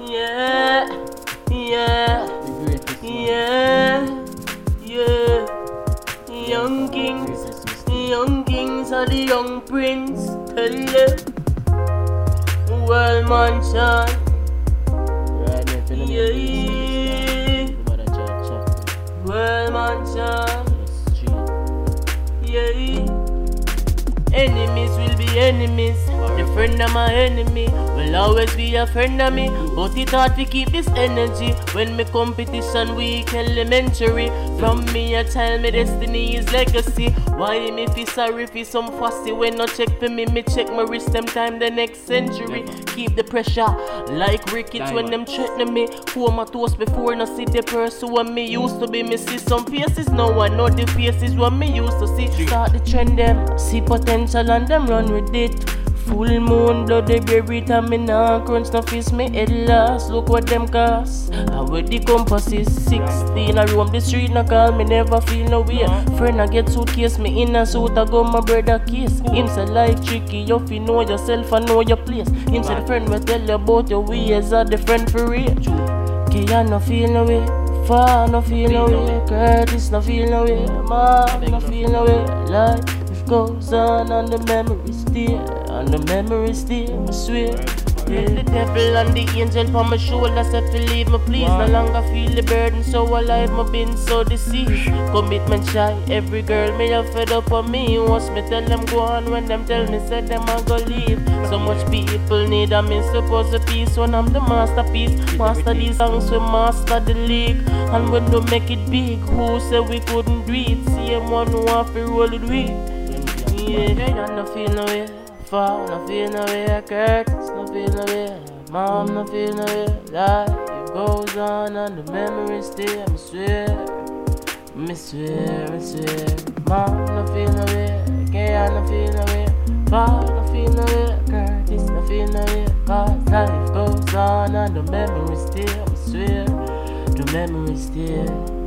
Yeah, yeah, yeah, yeah. Young kings, young kings are the young prince. Tell them, well, man, son. Right there, for the Yeah. name. Over the chat, chat. Well, man, son. The. Yeah. Enemies will be enemies. Friend of my enemy will always be a friend of me. But it hard to keep this energy when me competition weak elementary. From me, I tell me destiny is legacy. Why me feel sorry for some fussy when no check for me? Me check my wrist them time the next century. Keep the pressure like rickets when them threaten me. Who am I toast before no see the person when me used to be? Me see some faces now I know the faces what me used to see. Start the trend them, see potential and them run with it. Full moon, bloody berry, time me nah crunch no fist me head last. Look what them cost. I with the compass is 16. I roam the street, no call me, never feel no way. Friend, I get suitcase, me in a suit, I go my brother kiss. Him say life tricky, you fi know yourself I know your place. Him say the friend will tell you about your ways, are the friend for real. Okay, I no feel no way. Far no feel no way. Curtis no feel no way. Mom no feel no way. Life goes on and the memories there. And the memories there, I swear. Yeah. The devil and the angel on my shoulder said to leave me please. No longer feel the burden so alive me been so deceived. Commitment shy, every girl may have fed up on me. Once me tell them go on when them tell me said them I go leave. So much people need a me supposed to peace when I'm the masterpiece. Master these songs we master the league. And when we make it big, who said we couldn't do it? Same one who want to roll it with. Yeah, I no feel no way. Far, no feel no way. Curtis, no feel no way. Mom, no feel no way. Life goes on and the memories stay. I swear, I swear, I swear. Mom, no feel no. Okay, I no feel no way. Far, no feel no way. Curtis, no feel no way. Cause life goes on and the memories stay. I swear, the memories stay.